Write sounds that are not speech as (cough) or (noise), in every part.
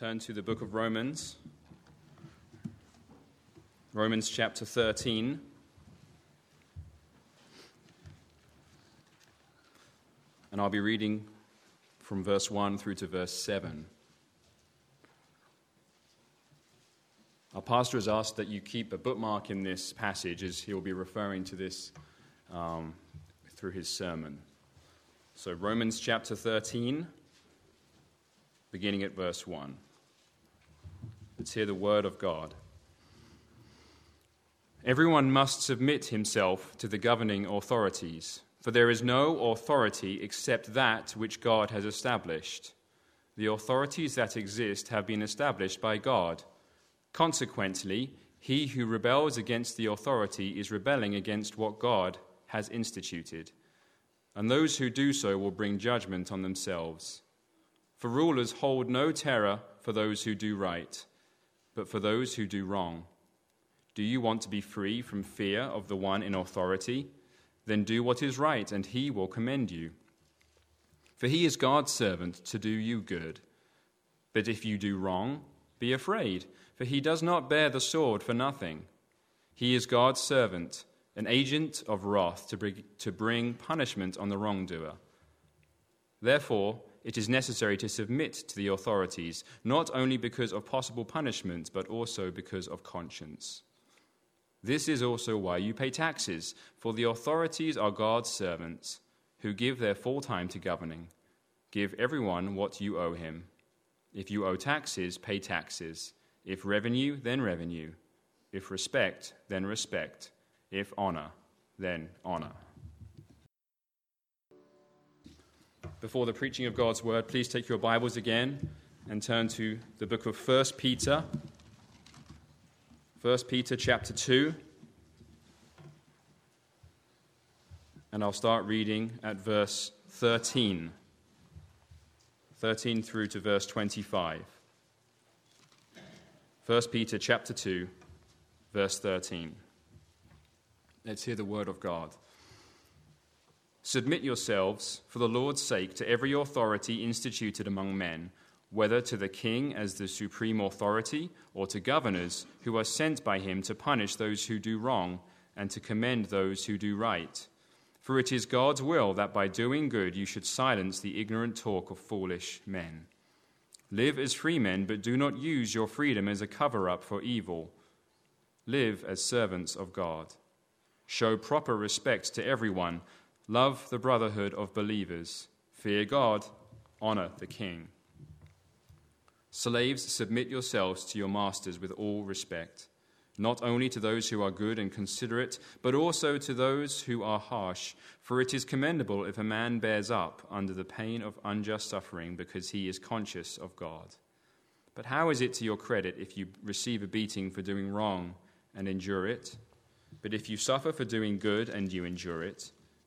turn to the book of Romans, Romans chapter 13. And I'll be reading from verse 1 through to verse 7. Our pastor has asked that you keep a bookmark in this passage as he'll be referring to this um, through his sermon. So, Romans chapter 13, beginning at verse 1. Let's hear the word of God. Everyone must submit himself to the governing authorities, for there is no authority except that which God has established. The authorities that exist have been established by God. Consequently, he who rebels against the authority is rebelling against what God has instituted, and those who do so will bring judgment on themselves. For rulers hold no terror for those who do right, but for those who do wrong. Do you want to be free from fear of the one in authority? Then do what is right, and he will commend you. For he is God's servant to do you good. But if you do wrong, be afraid for he does not bear the sword for nothing. He is God's servant, an agent of wrath to bring, punishment on the wrongdoer. Therefore, it is necessary to submit to the authorities, not only because of possible punishment, but also because of conscience. This is also why you pay taxes, for the authorities are God's servants, who give their full time to governing. Give everyone what you owe him. If you owe taxes, pay taxes. If revenue, then revenue. If respect, then respect. If honor, then honor. Before the preaching of God's word, please take your Bibles again and turn to the book of 1 Peter. 1 Peter chapter 2. And I'll start reading at verse 13. 13 through to verse 25. 1 Peter chapter 2, verse 13. Let's hear the word of God. Submit yourselves, for the Lord's sake, to every authority instituted among men, whether to the king as the supreme authority, or to governors who are sent by him to punish those who do wrong and to commend those who do right. For it is God's will that by doing good you should silence the ignorant talk of foolish men. Live as free men, but do not use your freedom as a cover up for evil. Live as servants of God. Show proper respect to everyone. Love the brotherhood of believers. Fear God. Honor the king. Slaves, submit yourselves to your masters with all respect not only to those who are good and considerate, but also to those who are harsh. For it is commendable if a man bears up under the pain of unjust suffering because he is conscious of God. But how is it to your credit if you receive a beating for doing wrong and endure it? But if you suffer for doing good and you endure it,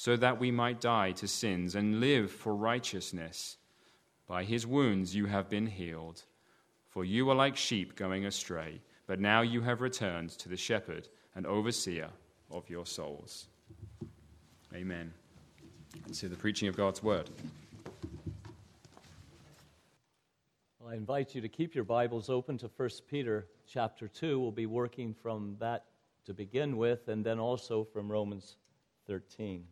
so that we might die to sins and live for righteousness. By his wounds you have been healed. For you are like sheep going astray but now you have returned to the shepherd and overseer of your souls. Amen. And to the preaching of God's word. Well, I invite you to keep your Bibles open to 1 Peter chapter 2. We'll be working from that to begin with, and then also from Romans 13.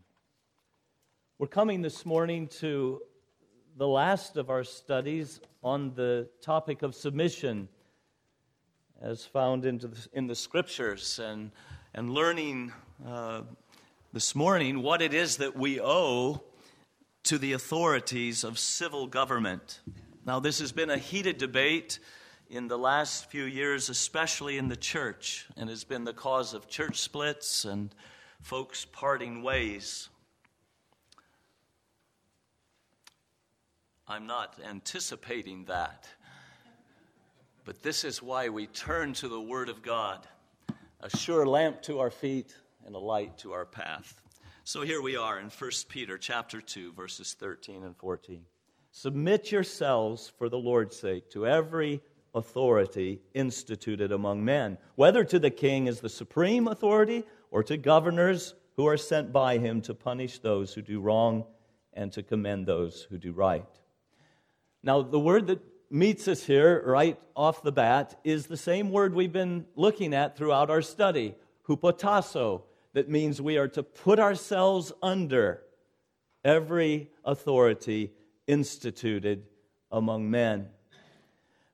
We're coming this morning to the last of our studies on the topic of submission as found into the, in the scriptures and, and learning uh, this morning what it is that we owe to the authorities of civil government. Now, this has been a heated debate in the last few years, especially in the church, and has been the cause of church splits and folks parting ways. I'm not anticipating that. But this is why we turn to the Word of God, a sure lamp to our feet and a light to our path. So here we are in 1 Peter chapter 2 verses 13 and 14. Submit yourselves for the Lord's sake to every authority instituted among men, whether to the king as the supreme authority or to governors who are sent by him to punish those who do wrong and to commend those who do right. Now, the word that meets us here right off the bat is the same word we've been looking at throughout our study, hupotasso, that means we are to put ourselves under every authority instituted among men.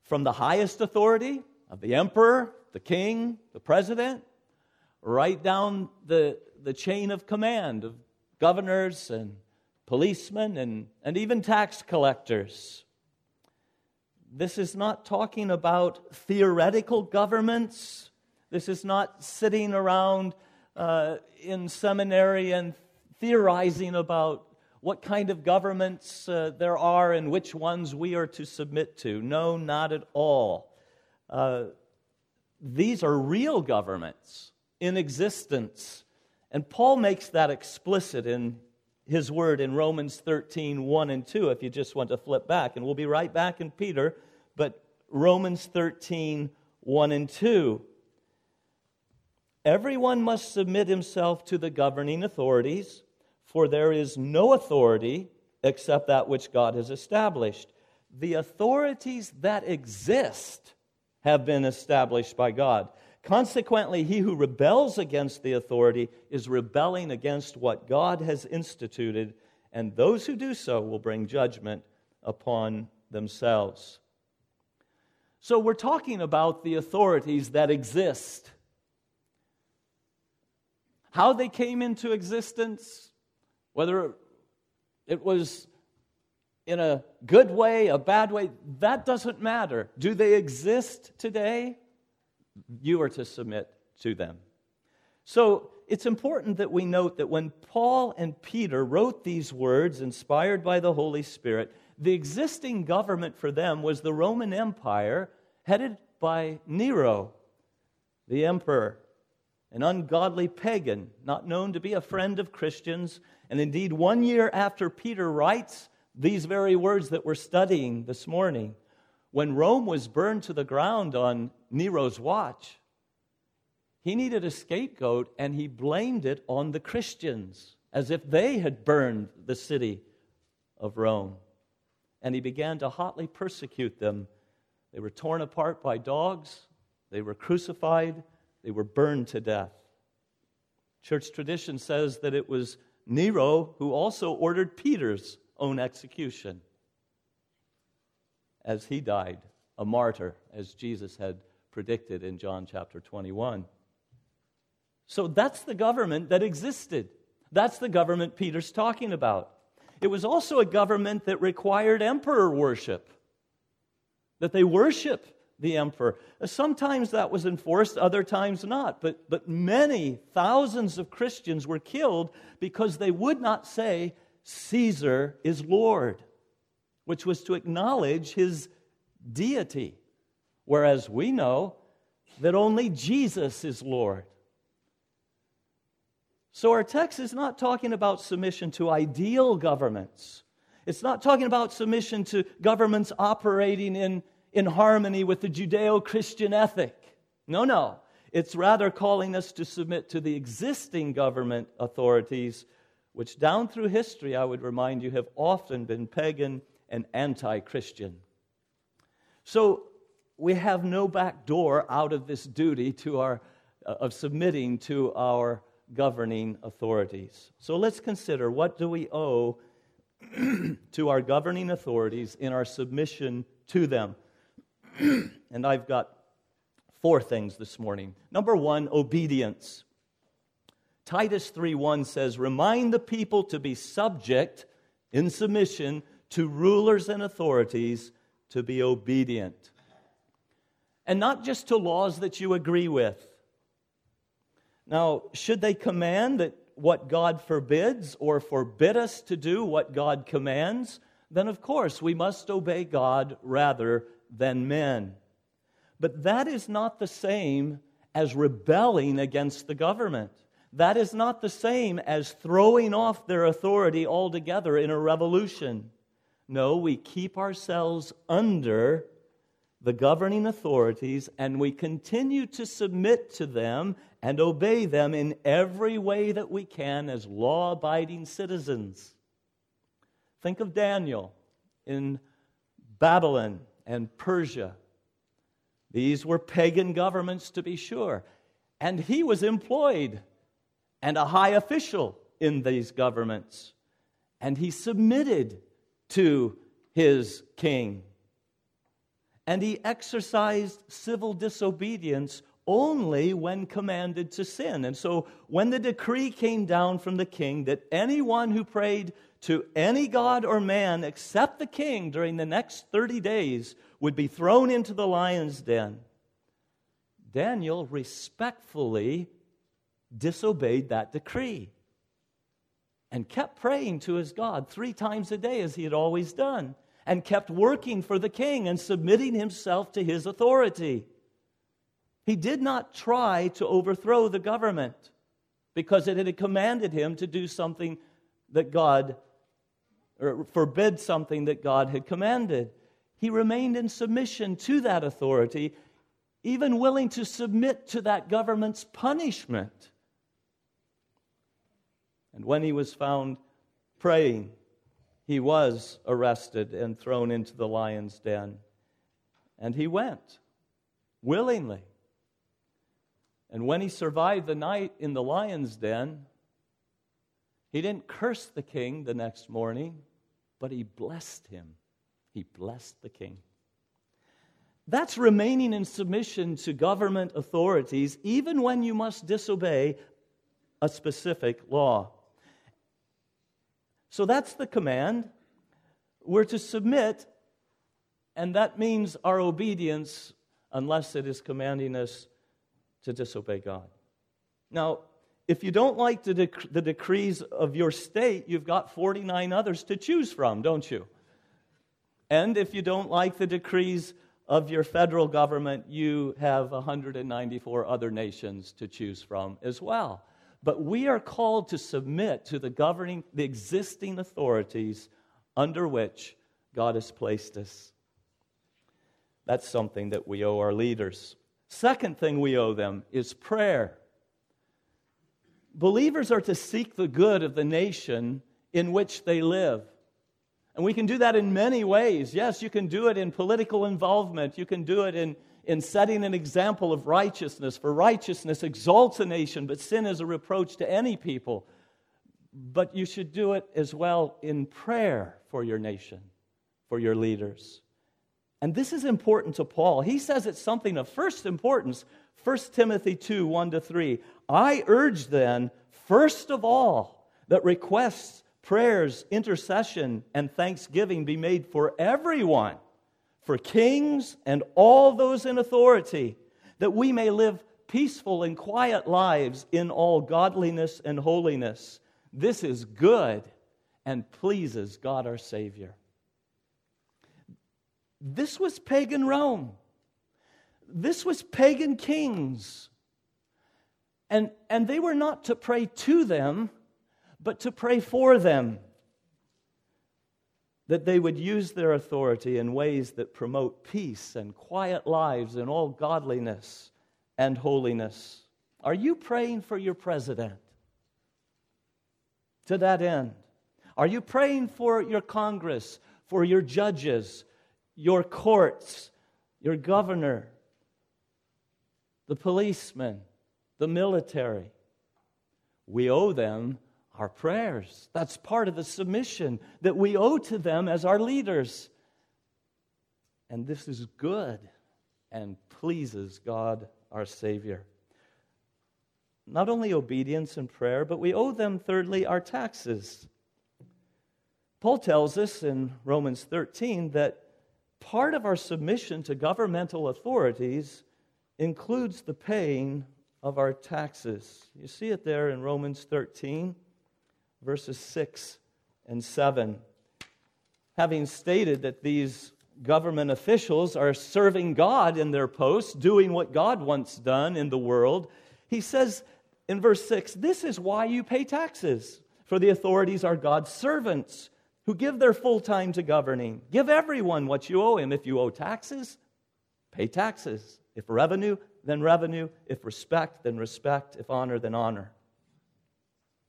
From the highest authority of the emperor, the king, the president, right down the, the chain of command of governors and policemen and, and even tax collectors. This is not talking about theoretical governments. This is not sitting around uh, in seminary and theorizing about what kind of governments uh, there are and which ones we are to submit to. No, not at all. Uh, these are real governments in existence. And Paul makes that explicit in his word in Romans 13, 1 and 2, if you just want to flip back. And we'll be right back in Peter, but Romans 13, 1 and 2. Everyone must submit himself to the governing authorities, for there is no authority except that which God has established. The authorities that exist have been established by God. Consequently, he who rebels against the authority is rebelling against what God has instituted, and those who do so will bring judgment upon themselves. So, we're talking about the authorities that exist. How they came into existence, whether it was in a good way, a bad way, that doesn't matter. Do they exist today? You are to submit to them. So it's important that we note that when Paul and Peter wrote these words, inspired by the Holy Spirit, the existing government for them was the Roman Empire, headed by Nero, the emperor, an ungodly pagan, not known to be a friend of Christians. And indeed, one year after Peter writes these very words that we're studying this morning, when Rome was burned to the ground on Nero's watch, he needed a scapegoat and he blamed it on the Christians as if they had burned the city of Rome. And he began to hotly persecute them. They were torn apart by dogs, they were crucified, they were burned to death. Church tradition says that it was Nero who also ordered Peter's own execution as he died, a martyr, as Jesus had predicted in John chapter 21. So that's the government that existed. That's the government Peter's talking about. It was also a government that required emperor worship, that they worship the emperor. Sometimes that was enforced, other times not. But, but many thousands of Christians were killed because they would not say, Caesar is Lord which was to acknowledge his deity, whereas we know that only Jesus is Lord. So our text is not talking about submission to ideal governments. It's not talking about submission to governments operating in, in harmony with the Judeo Christian ethic. No, no. It's rather calling us to submit to the existing government authorities, which down through history, I would remind you, have often been pagan and anti Christian. So we have no back door out of this duty to our, uh, of submitting to our governing authorities. So let's consider what do we owe (clears throat) to our governing authorities in our submission to them. (clears throat) and I've got four things this morning. Number 1, obedience. Titus 3:1 says, "Remind the people to be subject in submission to rulers and authorities to be obedient. And not just to laws that you agree with. Now, should they command that what God forbids or forbid us to do what God commands, then of course we must obey God rather than men. But that is not the same as rebelling against the government. That is not the same as throwing off their authority altogether in a revolution. No, we keep ourselves under the governing authorities and we continue to submit to them and obey them in every way that we can as law abiding citizens. Think of Daniel in Babylon and Persia. These were pagan governments, to be sure. And he was employed and a high official in these governments. And he submitted to his king. And he exercised civil disobedience only when commanded to sin. And so, when the decree came down from the king that anyone who prayed to any god or man except the king during the next 30 days would be thrown into the lion's den, Daniel respectfully disobeyed that decree and kept praying to his God three times a day as he had always done, and kept working for the king and submitting himself to his authority. He did not try to overthrow the government because it had commanded him to do something that God, or forbid something that God had commanded. He remained in submission to that authority, even willing to submit to that government's punishment. And when he was found praying, he was arrested and thrown into the lion's den. And he went willingly. And when he survived the night in the lion's den, he didn't curse the king the next morning, but he blessed him. He blessed the king. That's remaining in submission to government authorities, even when you must disobey a specific law. So that's the command. We're to submit, and that means our obedience, unless it is commanding us to disobey God. Now, if you don't like the, dec- the decrees of your state, you've got 49 others to choose from, don't you? And if you don't like the decrees of your federal government, you have 194 other nations to choose from as well. But we are called to submit to the governing, the existing authorities under which God has placed us. That's something that we owe our leaders. Second thing we owe them is prayer. Believers are to seek the good of the nation in which they live. And we can do that in many ways. Yes, you can do it in political involvement, you can do it in in setting an example of righteousness. For righteousness exalts a nation, but sin is a reproach to any people. But you should do it as well in prayer for your nation, for your leaders. And this is important to Paul. He says it's something of first importance. 1 Timothy 2 1 to 3. I urge then, first of all, that requests, prayers, intercession, and thanksgiving be made for everyone for kings and all those in authority, that we may live peaceful and quiet lives in all godliness and holiness. This is good and pleases God our Savior. This was pagan Rome. This was pagan kings. And, and they were not to pray to them, but to pray for them that they would use their authority in ways that promote peace and quiet lives in all godliness and holiness. Are you praying for your president to that end? Are you praying for your Congress, for your judges, your courts, your governor, the policemen, the military? We owe them our prayers. That's part of the submission that we owe to them as our leaders. And this is good and pleases God our Savior. Not only obedience and prayer, but we owe them, thirdly, our taxes. Paul tells us in Romans 13 that part of our submission to governmental authorities includes the paying of our taxes. You see it there in Romans 13 verses 6 and 7. Having stated that these government officials are serving God in their posts, doing what God wants done in the world, he says in verse 6 this is why you pay taxes, for the authorities are God's servants who give their full time to governing. Give everyone what you owe him. If you owe taxes, pay taxes. If revenue, then revenue. If respect, then respect. If honor, then honor.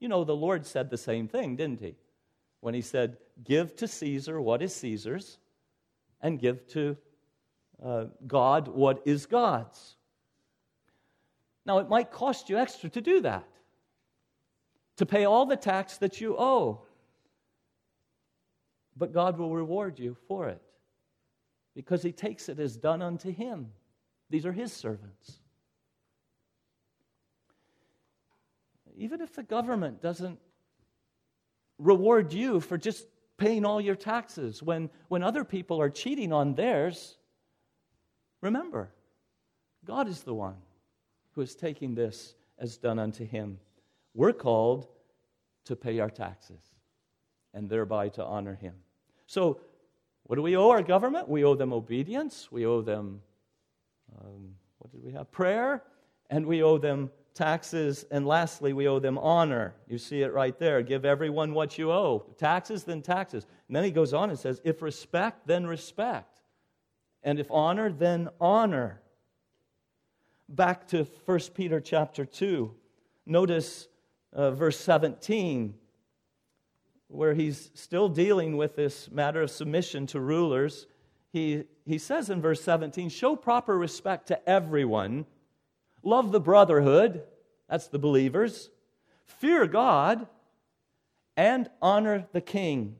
You know, the Lord said the same thing, didn't he? When he said, Give to Caesar what is Caesar's, and give to uh, God what is God's. Now, it might cost you extra to do that, to pay all the tax that you owe. But God will reward you for it because He takes it as done unto Him. These are His servants. Even if the government doesn't reward you for just paying all your taxes when, when other people are cheating on theirs, remember, God is the one who is taking this as done unto him. We're called to pay our taxes and thereby to honor him. So, what do we owe our government? We owe them obedience, we owe them, um, what did we have? Prayer, and we owe them taxes, and lastly, we owe them honor. You see it right there. Give everyone what you owe. Taxes, then taxes. And then he goes on and says, if respect, then respect. And if honor, then honor. Back to 1 Peter chapter 2. Notice uh, verse 17, where he's still dealing with this matter of submission to rulers. He, he says in verse 17, show proper respect to everyone Love the brotherhood, that's the believers. Fear God and honor the king.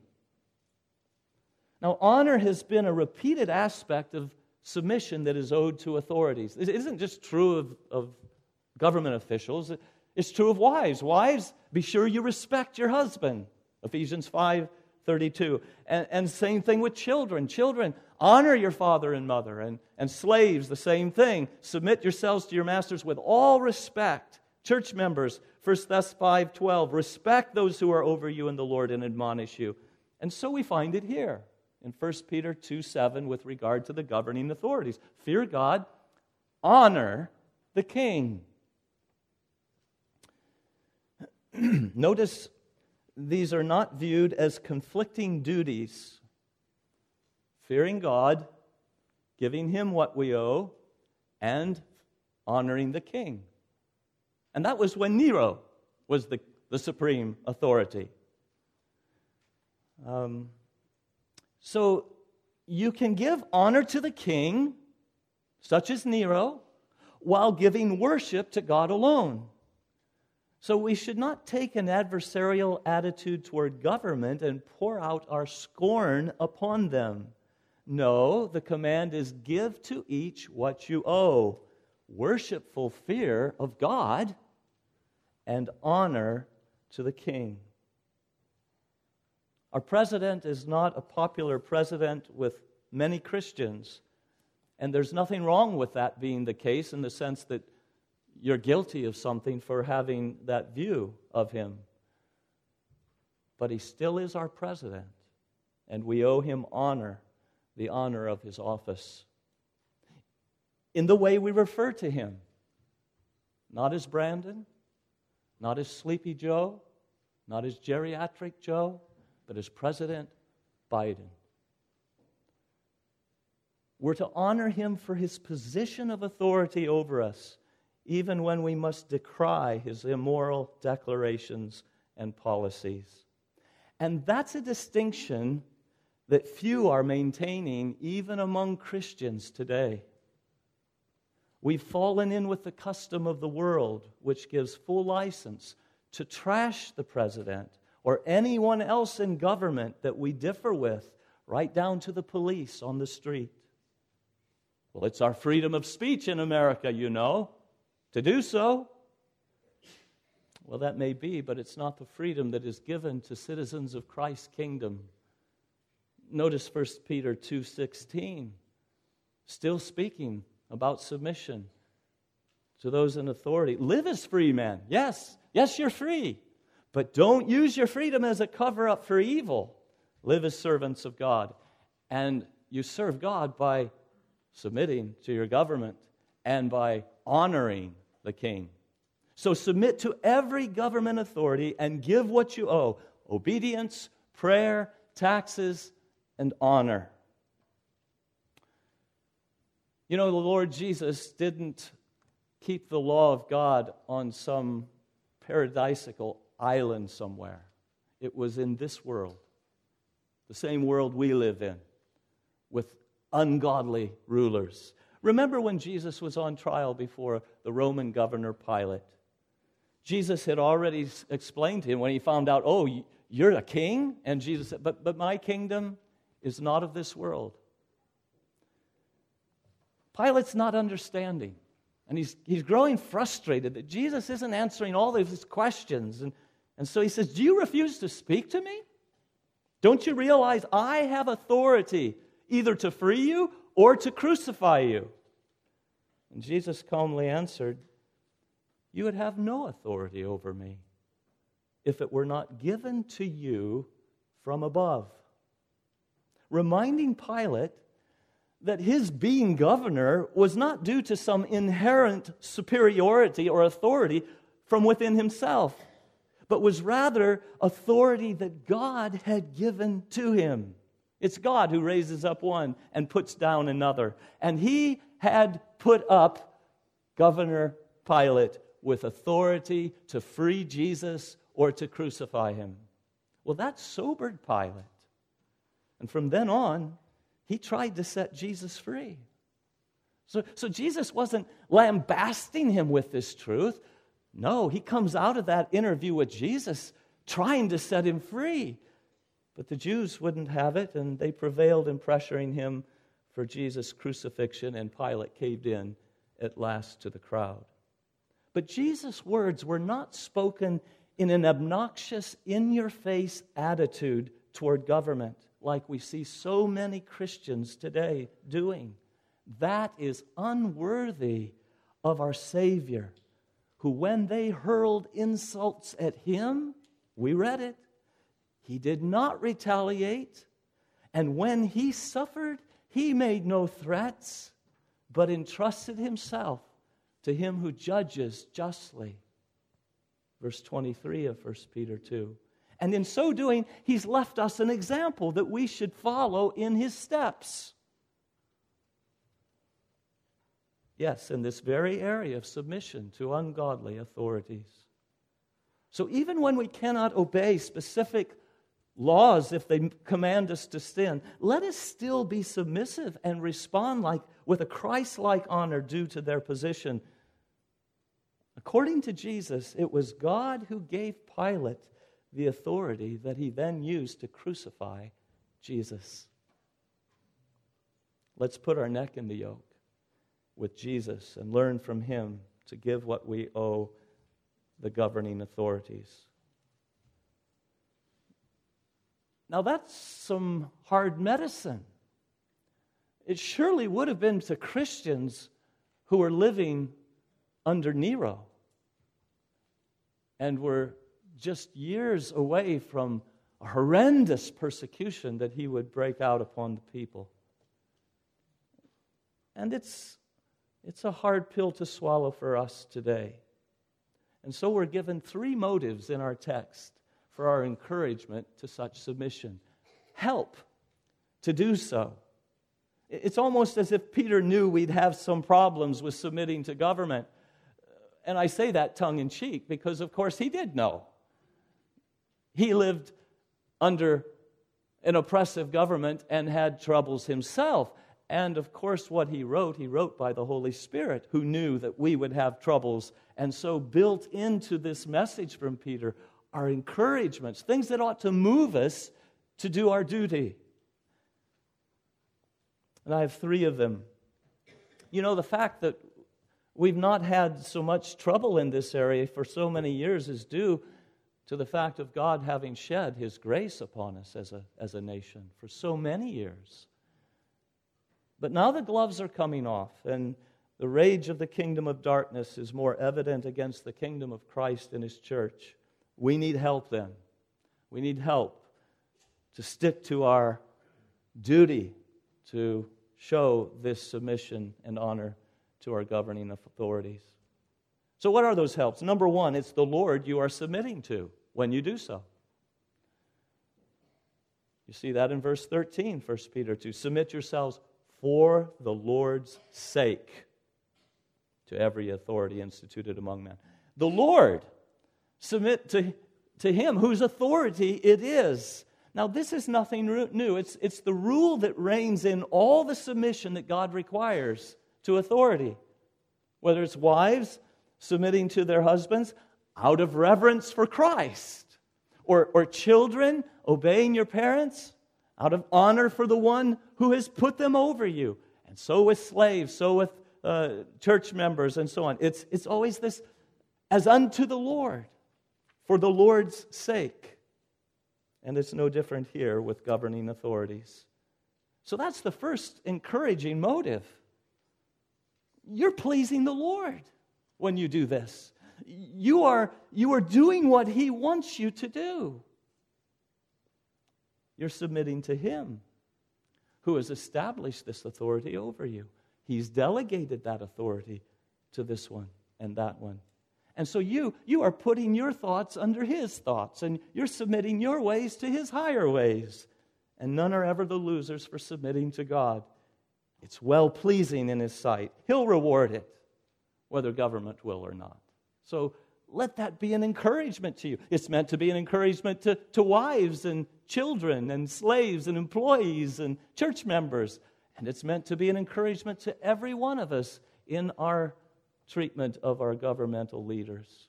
Now, honor has been a repeated aspect of submission that is owed to authorities. It isn't just true of, of government officials, it's true of wives. Wives, be sure you respect your husband. Ephesians 5 32. And, and same thing with children. Children, honor your father and mother. And, and slaves, the same thing. Submit yourselves to your masters with all respect. Church members, 1 Thess 5 12. Respect those who are over you in the Lord and admonish you. And so we find it here in 1 Peter 2 7 with regard to the governing authorities. Fear God, honor the king. (clears throat) Notice these are not viewed as conflicting duties. Fearing God, giving him what we owe, and honoring the king. And that was when Nero was the, the supreme authority. Um, so you can give honor to the king, such as Nero, while giving worship to God alone. So we should not take an adversarial attitude toward government and pour out our scorn upon them. No, the command is give to each what you owe worshipful fear of God and honor to the king. Our president is not a popular president with many Christians, and there's nothing wrong with that being the case in the sense that you're guilty of something for having that view of him. But he still is our president, and we owe him honor, the honor of his office. In the way we refer to him, not as Brandon, not as Sleepy Joe, not as Geriatric Joe, but as President Biden. We're to honor him for his position of authority over us even when we must decry his immoral declarations and policies. And that's a distinction that few are maintaining, even among Christians today. We've fallen in with the custom of the world, which gives full license to trash the president or anyone else in government that we differ with, right down to the police on the street. Well, it's our freedom of speech in America, you know to do so. Well, that may be, but it's not the freedom that is given to citizens of Christ's kingdom. Notice 1 Peter 2:16 still speaking about submission to those in authority. Live as free men. Yes, yes, you're free. But don't use your freedom as a cover up for evil. Live as servants of God. And you serve God by submitting to your government and by honoring the king. So submit to every government authority and give what you owe obedience, prayer, taxes, and honor. You know, the Lord Jesus didn't keep the law of God on some paradisical island somewhere. It was in this world, the same world we live in, with ungodly rulers. Remember when Jesus was on trial before the Roman governor Pilate? Jesus had already explained to him when he found out, oh, you're a king? And Jesus said, but, but my kingdom is not of this world. Pilate's not understanding. And he's, he's growing frustrated that Jesus isn't answering all of his questions. And, and so he says, Do you refuse to speak to me? Don't you realize I have authority either to free you or to crucify you? And Jesus calmly answered, you would have no authority over me if it were not given to you from above. Reminding Pilate that his being governor was not due to some inherent superiority or authority from within himself, but was rather authority that God had given to him. It's God who raises up one and puts down another. And he had put up Governor Pilate with authority to free Jesus or to crucify him. Well, that sobered Pilate. And from then on, he tried to set Jesus free. So, so Jesus wasn't lambasting him with this truth. No, he comes out of that interview with Jesus trying to set him free. But the Jews wouldn't have it, and they prevailed in pressuring him for Jesus' crucifixion, and Pilate caved in at last to the crowd. But Jesus' words were not spoken in an obnoxious, in your face attitude toward government, like we see so many Christians today doing. That is unworthy of our Savior, who, when they hurled insults at him, we read it, he did not retaliate. And when he suffered, he made no threats, but entrusted himself to him who judges justly. Verse 23 of 1 Peter 2. And in so doing, he's left us an example that we should follow in his steps. Yes, in this very area of submission to ungodly authorities. So even when we cannot obey specific laws if they command us to sin, let us still be submissive and respond like with a Christ-like honor due to their position According to Jesus, it was God who gave Pilate the authority that he then used to crucify Jesus. Let's put our neck in the yoke with Jesus and learn from him to give what we owe the governing authorities. Now, that's some hard medicine. It surely would have been to Christians who were living under Nero and were just years away from a horrendous persecution that he would break out upon the people. And it's, it's a hard pill to swallow for us today. And so we're given three motives in our text for our encouragement to such submission help to do so. It's almost as if Peter knew we'd have some problems with submitting to government. And I say that tongue in cheek because, of course, he did know. He lived under an oppressive government and had troubles himself. And of course, what he wrote, he wrote by the Holy Spirit, who knew that we would have troubles. And so, built into this message from Peter are encouragements, things that ought to move us to do our duty. And I have three of them. You know, the fact that we've not had so much trouble in this area for so many years is due to the fact of God having shed his grace upon us as a, as a nation for so many years. But now the gloves are coming off, and the rage of the kingdom of darkness is more evident against the kingdom of Christ and his church. We need help then. We need help to stick to our duty to show this submission and honor to our governing authorities. So, what are those helps? Number one, it's the Lord you are submitting to when you do so. You see that in verse 13, 1 Peter 2. Submit yourselves for the Lord's sake to every authority instituted among men. The Lord, submit to, to Him whose authority it is. Now, this is nothing new. It's, it's the rule that reigns in all the submission that God requires to authority. Whether it's wives submitting to their husbands out of reverence for Christ, or, or children obeying your parents out of honor for the one who has put them over you. And so with slaves, so with uh, church members, and so on. It's, it's always this as unto the Lord, for the Lord's sake. And it's no different here with governing authorities. So that's the first encouraging motive. You're pleasing the Lord when you do this. You are, you are doing what He wants you to do. You're submitting to Him who has established this authority over you. He's delegated that authority to this one and that one. And so you, you are putting your thoughts under his thoughts, and you're submitting your ways to his higher ways. And none are ever the losers for submitting to God. It's well pleasing in his sight. He'll reward it, whether government will or not. So let that be an encouragement to you. It's meant to be an encouragement to, to wives and children and slaves and employees and church members. And it's meant to be an encouragement to every one of us in our treatment of our governmental leaders.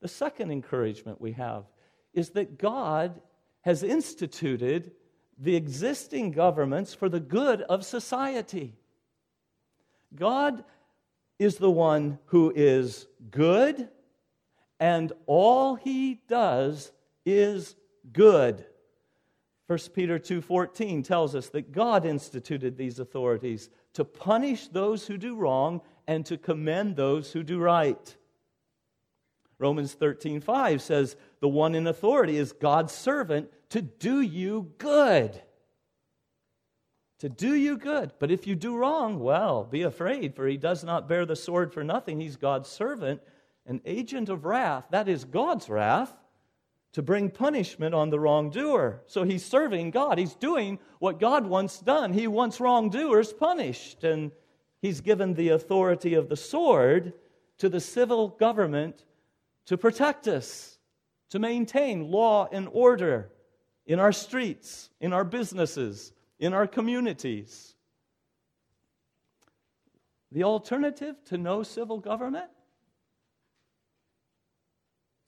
The second encouragement we have is that God has instituted the existing governments for the good of society. God is the one who is good, and all he does is good. 1 Peter 2:14 tells us that God instituted these authorities to punish those who do wrong and to commend those who do right. Romans 13:5 says the one in authority is God's servant to do you good. To do you good. But if you do wrong, well, be afraid, for he does not bear the sword for nothing. He's God's servant, an agent of wrath. That is God's wrath to bring punishment on the wrongdoer. So he's serving God. He's doing what God wants done. He wants wrongdoers punished. And he's given the authority of the sword to the civil government to protect us, to maintain law and order in our streets, in our businesses, in our communities. The alternative to no civil government?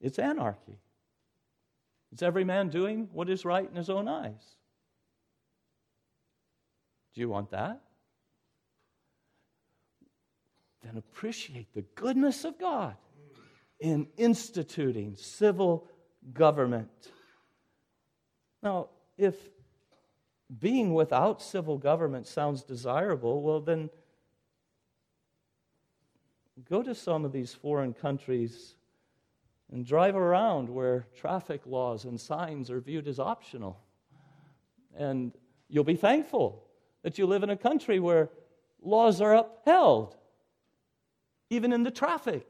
It's anarchy. It's every man doing what is right in his own eyes. Do you want that? Then appreciate the goodness of God in instituting civil government. Now, if being without civil government sounds desirable, well, then go to some of these foreign countries and drive around where traffic laws and signs are viewed as optional. And you'll be thankful that you live in a country where laws are upheld, even in the traffic.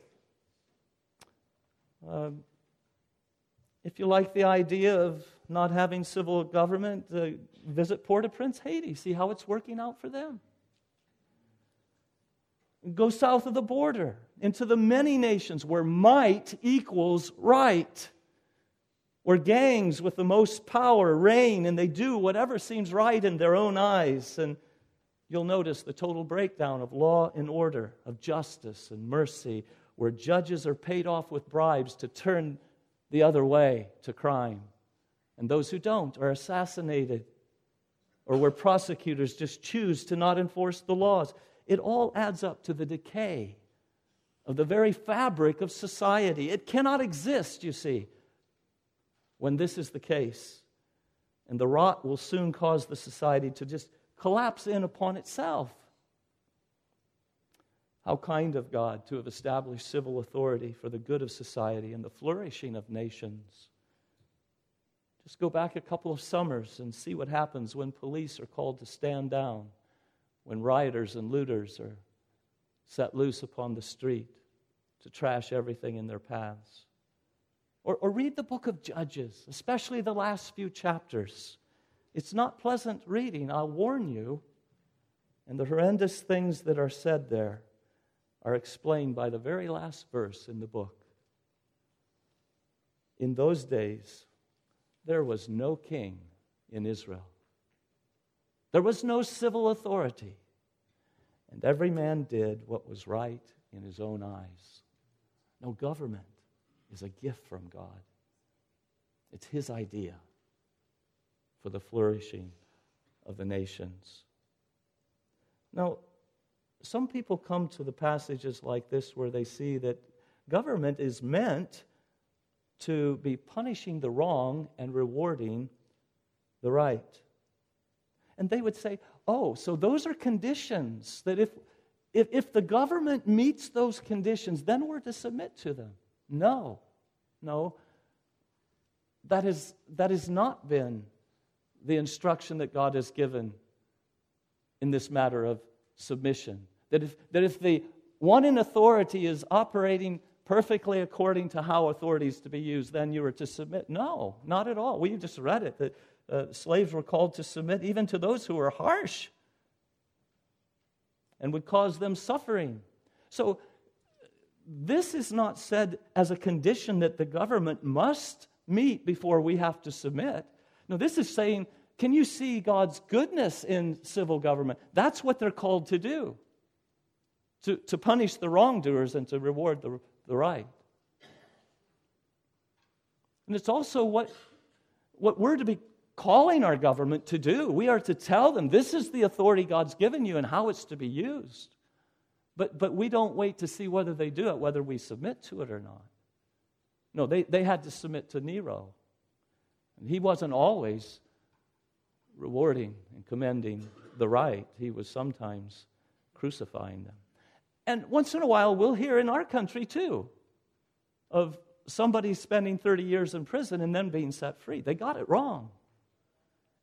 Um, if you like the idea of not having civil government, uh, visit Port au Prince, Haiti, see how it's working out for them. Go south of the border into the many nations where might equals right, where gangs with the most power reign and they do whatever seems right in their own eyes. And you'll notice the total breakdown of law and order, of justice and mercy, where judges are paid off with bribes to turn the other way to crime. And those who don't are assassinated, or where prosecutors just choose to not enforce the laws it all adds up to the decay of the very fabric of society. It cannot exist, you see, when this is the case. And the rot will soon cause the society to just collapse in upon itself. How kind of God to have established civil authority for the good of society and the flourishing of nations. Just go back a couple of summers and see what happens when police are called to stand down, when rioters and looters are set loose upon the street to trash everything in their paths. Or, or read the book of Judges, especially the last few chapters. It's not pleasant reading, I'll warn you. And the horrendous things that are said there are explained by the very last verse in the book. In those days, there was no king in Israel. There was no civil authority. And every man did what was right in his own eyes. No government is a gift from God, it's his idea for the flourishing of the nations. Now, some people come to the passages like this where they see that government is meant to be punishing the wrong and rewarding the right. And they would say, oh, so those are conditions that if, if, if the government meets those conditions, then we're to submit to them. No, no. That, is, that has not been the instruction that God has given in this matter of submission. That if, that if the one in authority is operating perfectly according to how authority is to be used, then you are to submit. No, not at all. We just read it that uh, slaves were called to submit even to those who were harsh and would cause them suffering. So, this is not said as a condition that the government must meet before we have to submit. No, this is saying, can you see God's goodness in civil government? That's what they're called to do to, to punish the wrongdoers and to reward the, the right. And it's also what, what we're to be calling our government to do. We are to tell them this is the authority God's given you and how it's to be used. But, but we don't wait to see whether they do it, whether we submit to it or not. No, they, they had to submit to Nero. And he wasn't always rewarding and commending the right, he was sometimes crucifying them. And once in a while, we'll hear in our country too of somebody spending 30 years in prison and then being set free. They got it wrong.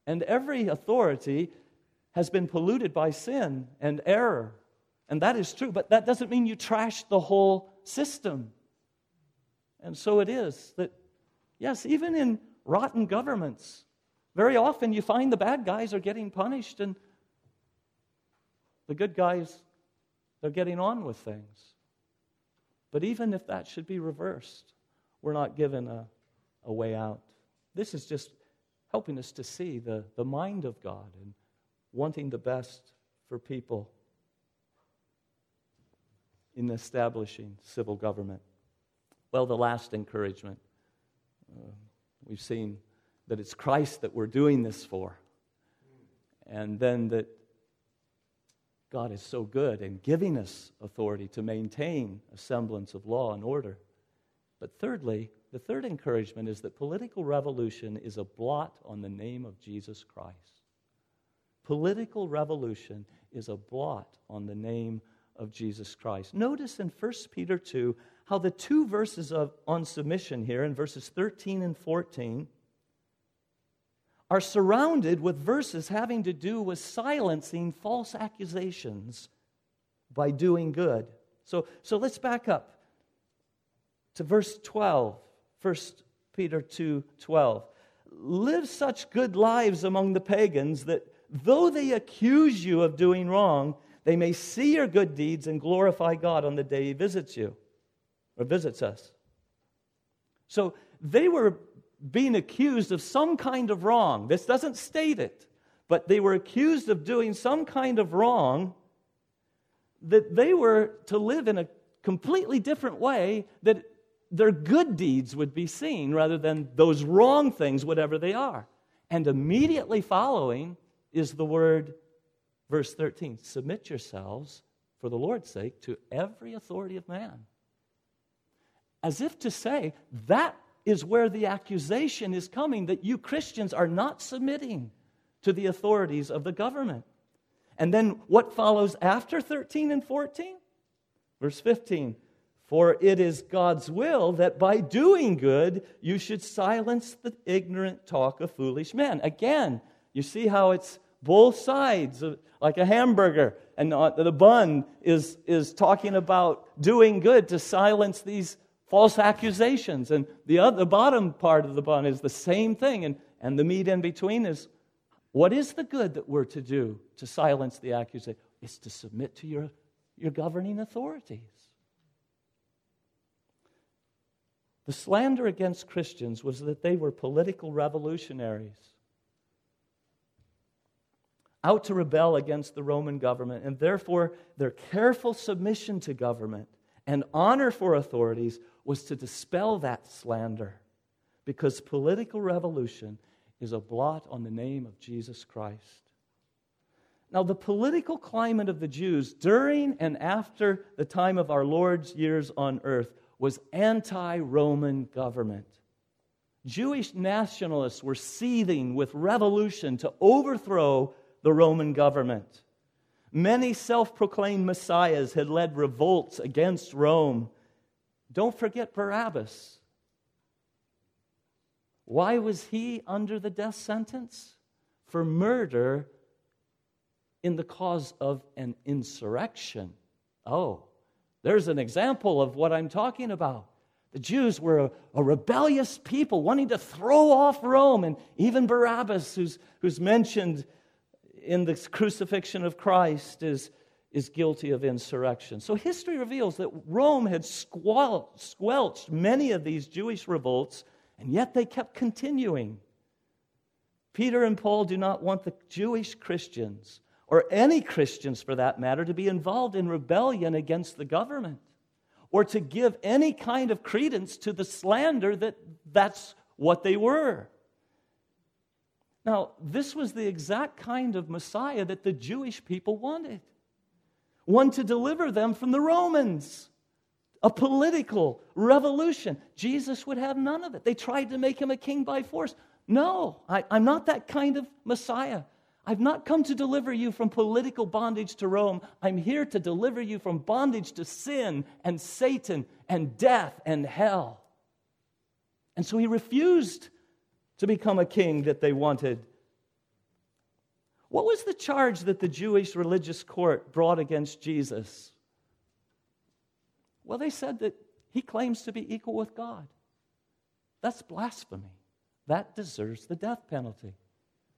And every authority has been polluted by sin and error. And that is true, but that doesn't mean you trash the whole system. And so it is that, yes, even in rotten governments, very often you find the bad guys are getting punished and the good guys they're getting on with things. But even if that should be reversed, we're not given a, a way out. This is just helping us to see the, the mind of God and wanting the best for people in establishing civil government. Well, the last encouragement uh, we've seen that it's Christ that we're doing this for, and then that God is so good in giving us authority to maintain a semblance of law and order. But thirdly, the third encouragement is that political revolution is a blot on the name of Jesus Christ. Political revolution is a blot on the name of Jesus Christ. Notice in 1 Peter 2 how the two verses of, on submission here, in verses 13 and 14, are surrounded with verses having to do with silencing false accusations by doing good. So, so let's back up to verse 12, 1 Peter 2 12. Live such good lives among the pagans that though they accuse you of doing wrong, they may see your good deeds and glorify God on the day He visits you or visits us. So they were being accused of some kind of wrong. This doesn't state it, but they were accused of doing some kind of wrong that they were to live in a completely different way, that their good deeds would be seen rather than those wrong things, whatever they are. And immediately following is the word, verse 13 submit yourselves for the Lord's sake to every authority of man. As if to say, that is where the accusation is coming that you Christians are not submitting to the authorities of the government. And then what follows after 13 and 14? Verse 15 For it is God's will that by doing good you should silence the ignorant talk of foolish men. Again, you see how it's both sides, like a hamburger, and uh, the bun is, is talking about doing good to silence these false accusations. And the, other, the bottom part of the bun is the same thing, and, and the meat in between is what is the good that we're to do to silence the accusation? It's to submit to your, your governing authorities. The slander against Christians was that they were political revolutionaries out to rebel against the Roman government, and therefore their careful submission to government and honor for authorities was to dispel that slander because political revolution is a blot on the name of Jesus Christ. Now, the political climate of the Jews during and after the time of our Lord's years on earth was anti Roman government. Jewish nationalists were seething with revolution to overthrow the Roman government. Many self proclaimed messiahs had led revolts against Rome. Don't forget Barabbas. Why was he under the death sentence? For murder in the cause of an insurrection. Oh, there's an example of what I'm talking about. The Jews were a, a, rebellious people wanting to throw off Rome, and even Barabbas, who's, who's mentioned in the crucifixion of Christ, is, is guilty of insurrection. So history reveals that Rome had squel- squelched many of these Jewish revolts, and yet they kept continuing. Peter and Paul do not want the Jewish Christians or any Christians for that matter, to be involved in rebellion against the government or to give any kind of credence to the slander that that's what they were. Now, this was the exact kind of Messiah that the Jewish people wanted one to deliver them from the Romans, a political revolution. Jesus would have none of it. They tried to make him a king by force. No, I, am not that kind of Messiah. I've not come to deliver you from political bondage to Rome. I'm here to deliver you from bondage to sin and Satan and death and hell. And so he refused to become a king that they wanted. What was the charge that the Jewish religious court brought against Jesus? Well, they said that he claims to be equal with God. That's blasphemy. That deserves the death penalty.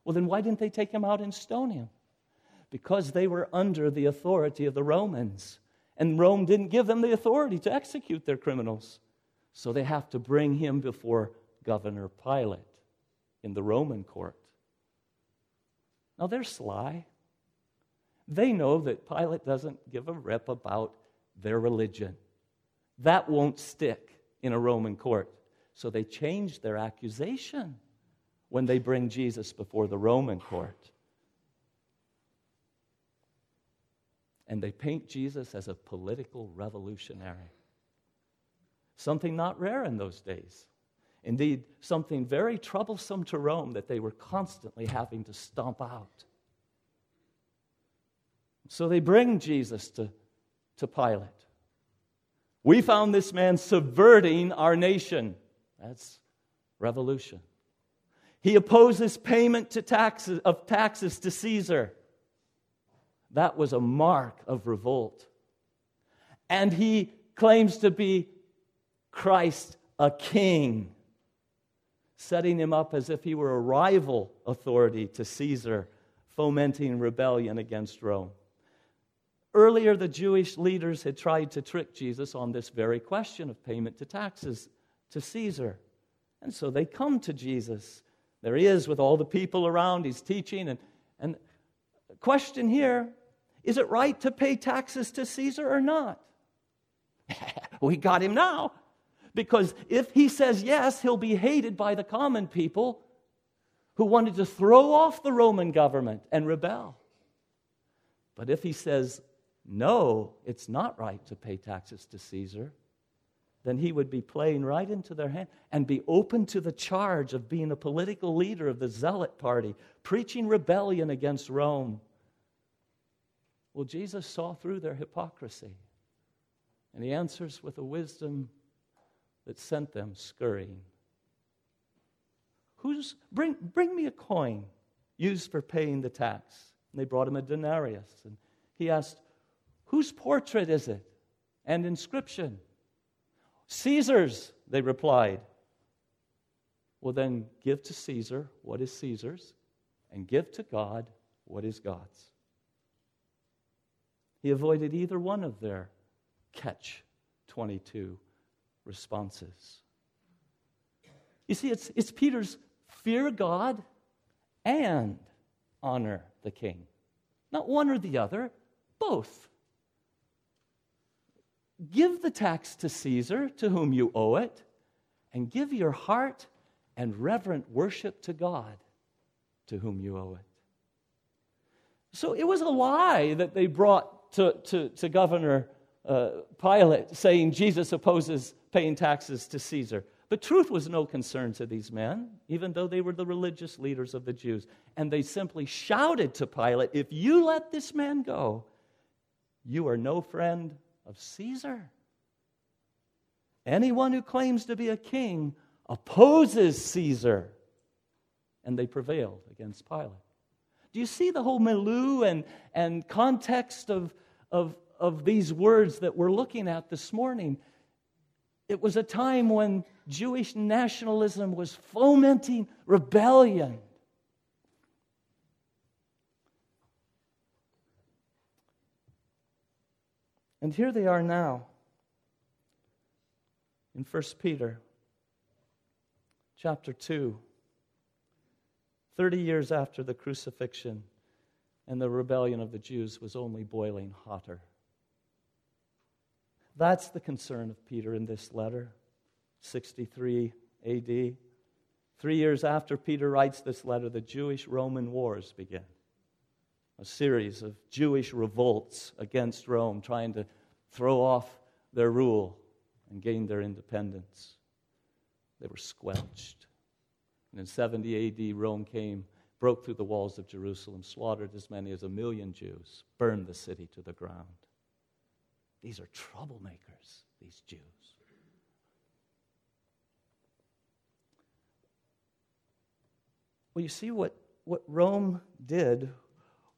Well, then why didn't they take him out and stone him? Because they were under the authority of the Romans. And Rome didn't give them the authority to execute their criminals. So they have to bring him before Governor Pilate in the Roman court. Now they're sly. They know that Pilate doesn't give a rip about their religion. That won't stick in a Roman court. So they change their accusation when they bring Jesus before the Roman court. And they paint Jesus as a political revolutionary. Something not rare in those days. Indeed, something very troublesome to Rome that they were constantly having to stomp out. So they bring Jesus to, to Pilate. We found this man subverting our nation. That's revolution. He opposes payment to taxes, of taxes to Caesar. That was a mark of revolt. And he claims to be Christ a king, setting him up as if he were a rival authority to Caesar, fomenting rebellion against Rome. Earlier, the Jewish leaders had tried to trick Jesus on this very question of payment to taxes to Caesar. And so they come to Jesus there he is with all the people around. He's teaching. And, and question here is it right to pay taxes to Caesar or not? (laughs) we got him now. Because if he says yes, he'll be hated by the common people who wanted to throw off the Roman government and rebel. But if he says no, it's not right to pay taxes to Caesar, then he would be playing right into their hand and be open to the charge of being a political leader of the Zealot party, preaching rebellion against Rome. Well, Jesus saw through their hypocrisy. And he answers with a wisdom that sent them scurrying. Who's, bring, bring me a coin used for paying the tax. And they brought him a denarius. And he asked, Whose portrait is it? And inscription? Caesar's, they replied. Well, then give to Caesar what is Caesar's, and give to God what is God's. He avoided either one of their catch 22 responses. You see, it's, it's Peter's fear God and honor the king. Not one or the other, both. Give the tax to Caesar, to whom you owe it, and give your heart and reverent worship to God, to whom you owe it. So it was a lie that they brought to, to, to Governor uh, Pilate saying Jesus opposes paying taxes to Caesar. But truth was no concern to these men, even though they were the religious leaders of the Jews. And they simply shouted to Pilate, If you let this man go, you are no friend of Caesar. Anyone who claims to be a king opposes Caesar. And they prevailed against Pilate. Do you see the whole milieu and, and context of, of, of these words that we're looking at this morning. It was a time when Jewish nationalism was fomenting rebellion. And here they are now in 1 Peter chapter 2, 30 years after the crucifixion and the rebellion of the Jews was only boiling hotter. That's the concern of Peter in this letter, 63 AD. Three years after Peter writes this letter, the Jewish Roman wars begin. A series of Jewish revolts against Rome, trying to throw off their rule and gain their independence. They were squelched. And in 70 AD, Rome came broke through the walls of Jerusalem, slaughtered as many as a million Jews, burned the city to the ground. These are troublemakers, these Jews. Well, you see, what, what Rome did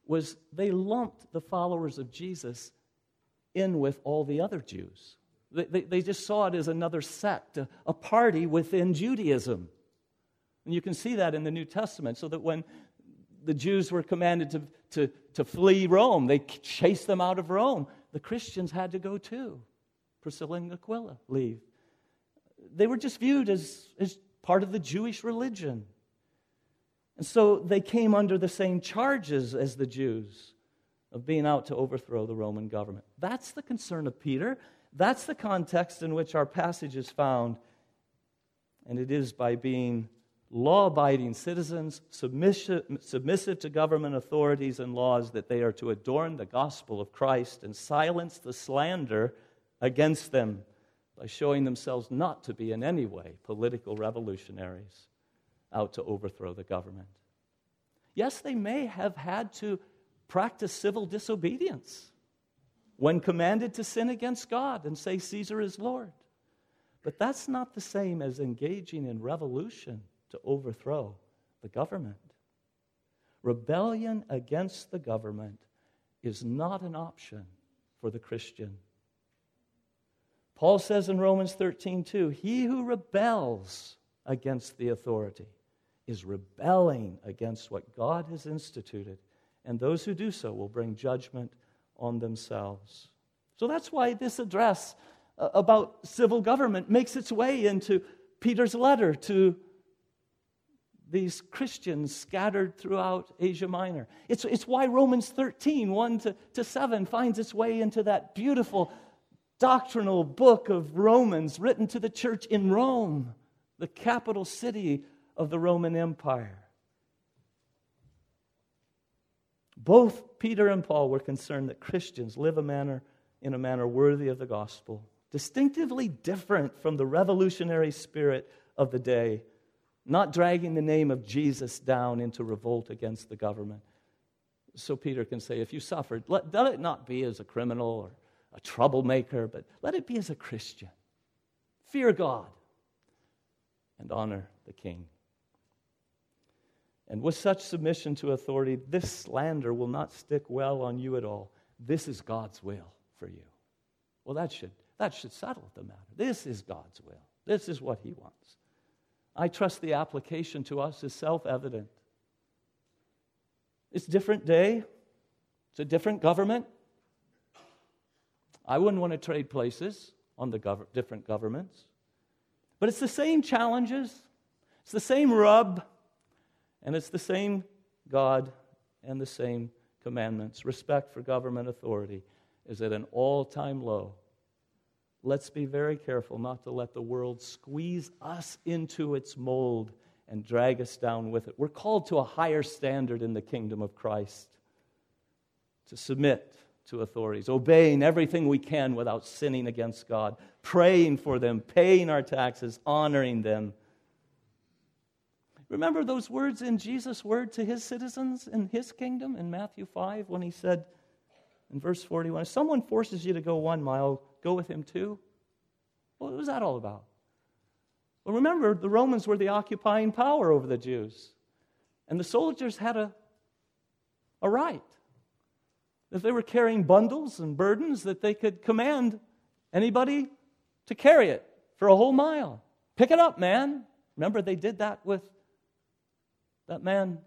was they lumped the followers of Jesus in with all the other Jews. They, they, they just saw it as another sect, a, a party within Judaism. And you can see that in the New Testament, so that when the Jews were commanded to, to, to flee Rome, they chased them out of Rome. The Christians had to go too. Priscilla and Aquila leave. They were just viewed as, as part of the Jewish religion. And so they came under the same charges as the Jews of being out to overthrow the Roman government. That's the concern of Peter. That's the context in which our passage is found. And it is by being law abiding citizens, submissive, submissive to government authorities and laws, that they are to adorn the gospel of Christ and silence the slander against them by showing themselves not to be in any way political revolutionaries out to overthrow the government. Yes, they may have had to practice civil disobedience when commanded to sin against God and say Caesar is Lord. But that's not the same as engaging in revolution to overthrow the government. Rebellion against the government is not an option for the Christian. Paul says in Romans 13, 2, he who rebels against the authority is rebelling against what God has instituted, and those who do so will bring judgment on themselves. So that's why this address uh, about civil government makes its way into Peter's letter to these Christians scattered throughout Asia Minor. It's, it's why Romans 13, 1 to, to 7, finds its way into that beautiful doctrinal book of Romans written to the church in Rome, the capital city of the Roman Empire. Both Peter and Paul were concerned that Christians live a manner in a manner worthy of the gospel, distinctively different from the revolutionary spirit of the day not dragging the name of Jesus down into revolt against the government. So Peter can say, if you suffered, let, let it not be as a criminal or a troublemaker, but let it be as a Christian. Fear God and honor the king. And with such submission to authority, this slander will not stick well on you at all. This is God's will for you. Well, that should, that should settle the matter. This is God's will. This is what He wants. I trust the application to us is self evident. It's a different day, it's a different government. I wouldn't want to trade places on the gov- different governments. But it's the same challenges, it's the same rub, and it's the same God and the same commandments. Respect for government authority is at an all time low. Let's be very careful not to let the world squeeze us into its mold and drag us down with it. We're called to a higher standard in the kingdom of Christ to submit to authorities, obeying everything we can without sinning against God, praying for them, paying our taxes, honoring them. Remember those words in Jesus' word to his citizens in his kingdom in Matthew 5 when he said in verse 41 If someone forces you to go one mile, go with him two? What was that all about? Well, remember, the Romans were the occupying power over the Jews, and the soldiers had a, a right. If they were carrying bundles and burdens, that they could command anybody to carry it for a whole mile. Pick it up, man. Remember, they did that with that man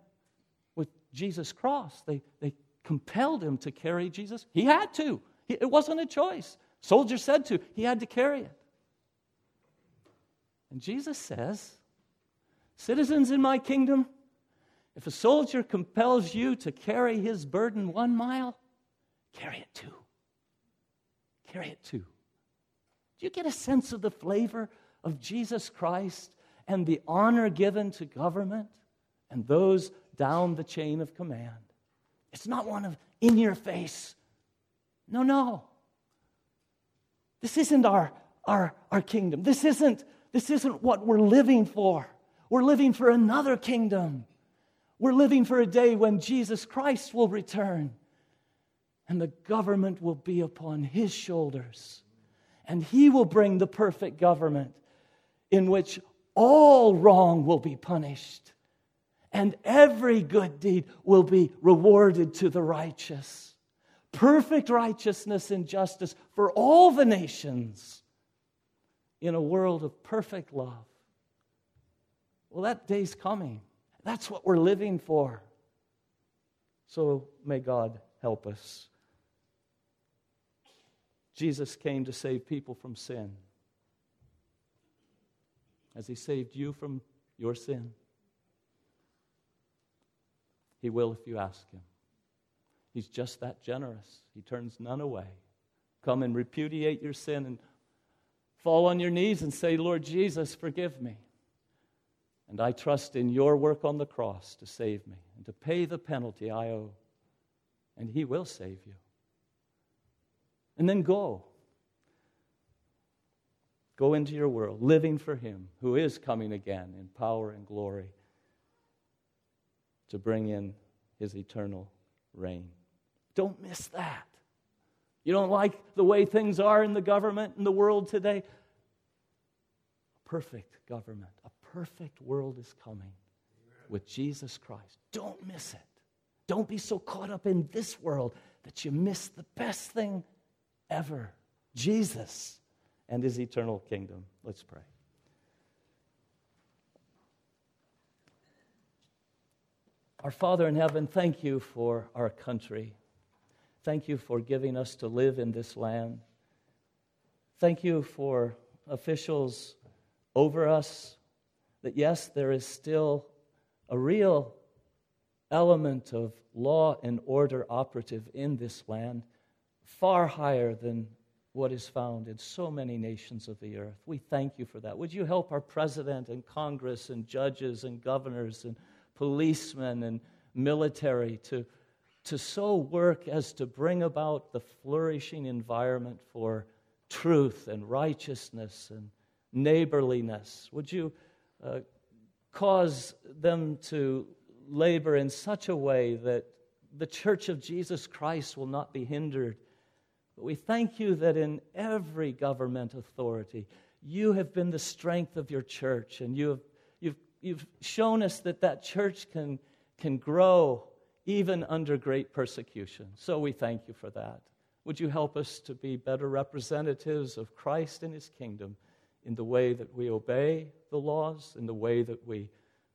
with Jesus' cross. They, they compelled him to carry Jesus. He had to, it wasn't a choice. Soldier said to, he had to carry it. And Jesus says, Citizens in my kingdom, if a soldier compels you to carry his burden one mile, carry it two. Carry it two. Do you get a sense of the flavor of Jesus Christ and the honor given to government and those down the chain of command? It's not one of in your face. No, no. This isn't our, our, our kingdom. This isn't, this isn't what we're living for. We're living for another kingdom. We're living for a day when Jesus Christ will return and the government will be upon his shoulders. And he will bring the perfect government in which all wrong will be punished and every good deed will be rewarded to the righteous. Perfect righteousness and justice for all the nations in a world of perfect love. Well, that day's coming. That's what we're living for. So may God help us. Jesus came to save people from sin. As he saved you from your sin, he will if you ask him. He's just that generous. He turns none away. Come and repudiate your sin and fall on your knees and say, Lord Jesus, forgive me. And I trust in your work on the cross to save me and to pay the penalty I owe. And He will save you. And then go. Go into your world, living for Him who is coming again in power and glory to bring in his eternal reign. Don't miss that. You don't like the way things are in the government in the world today? A perfect government, a perfect world is coming with Jesus Christ. Don't miss it. Don't be so caught up in this world that you miss the best thing ever Jesus and his eternal kingdom. Let's pray. Our Father in heaven, thank you for our country. Thank you for giving us to live in this land. Thank you for officials over us, that yes, there is still a real element of law and order operative in this land, far higher than what is found in so many nations of the earth. We thank you for that. Would you help our president and Congress and judges and governors and policemen and military to, to so work as to bring about the flourishing environment for truth and righteousness and neighborliness? Would you uh, cause them to labor in such a way that the church of Jesus Christ will not be hindered? But we thank you that in every government authority, you have been the strength of your church, and you have, you've, you've shown us that that church can, can grow even under great persecution. So we thank you for that. Would you help us to be better representatives of Christ and his kingdom in the way that we obey the laws, in the way that we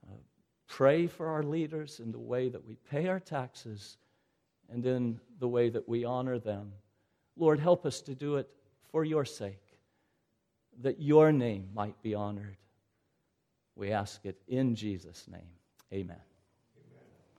uh, pray for our leaders, in the way that we pay our taxes, and in the way that we honor them? Lord, help us to do it for your sake, that your name might be honored. We ask it in Jesus' name. Amen.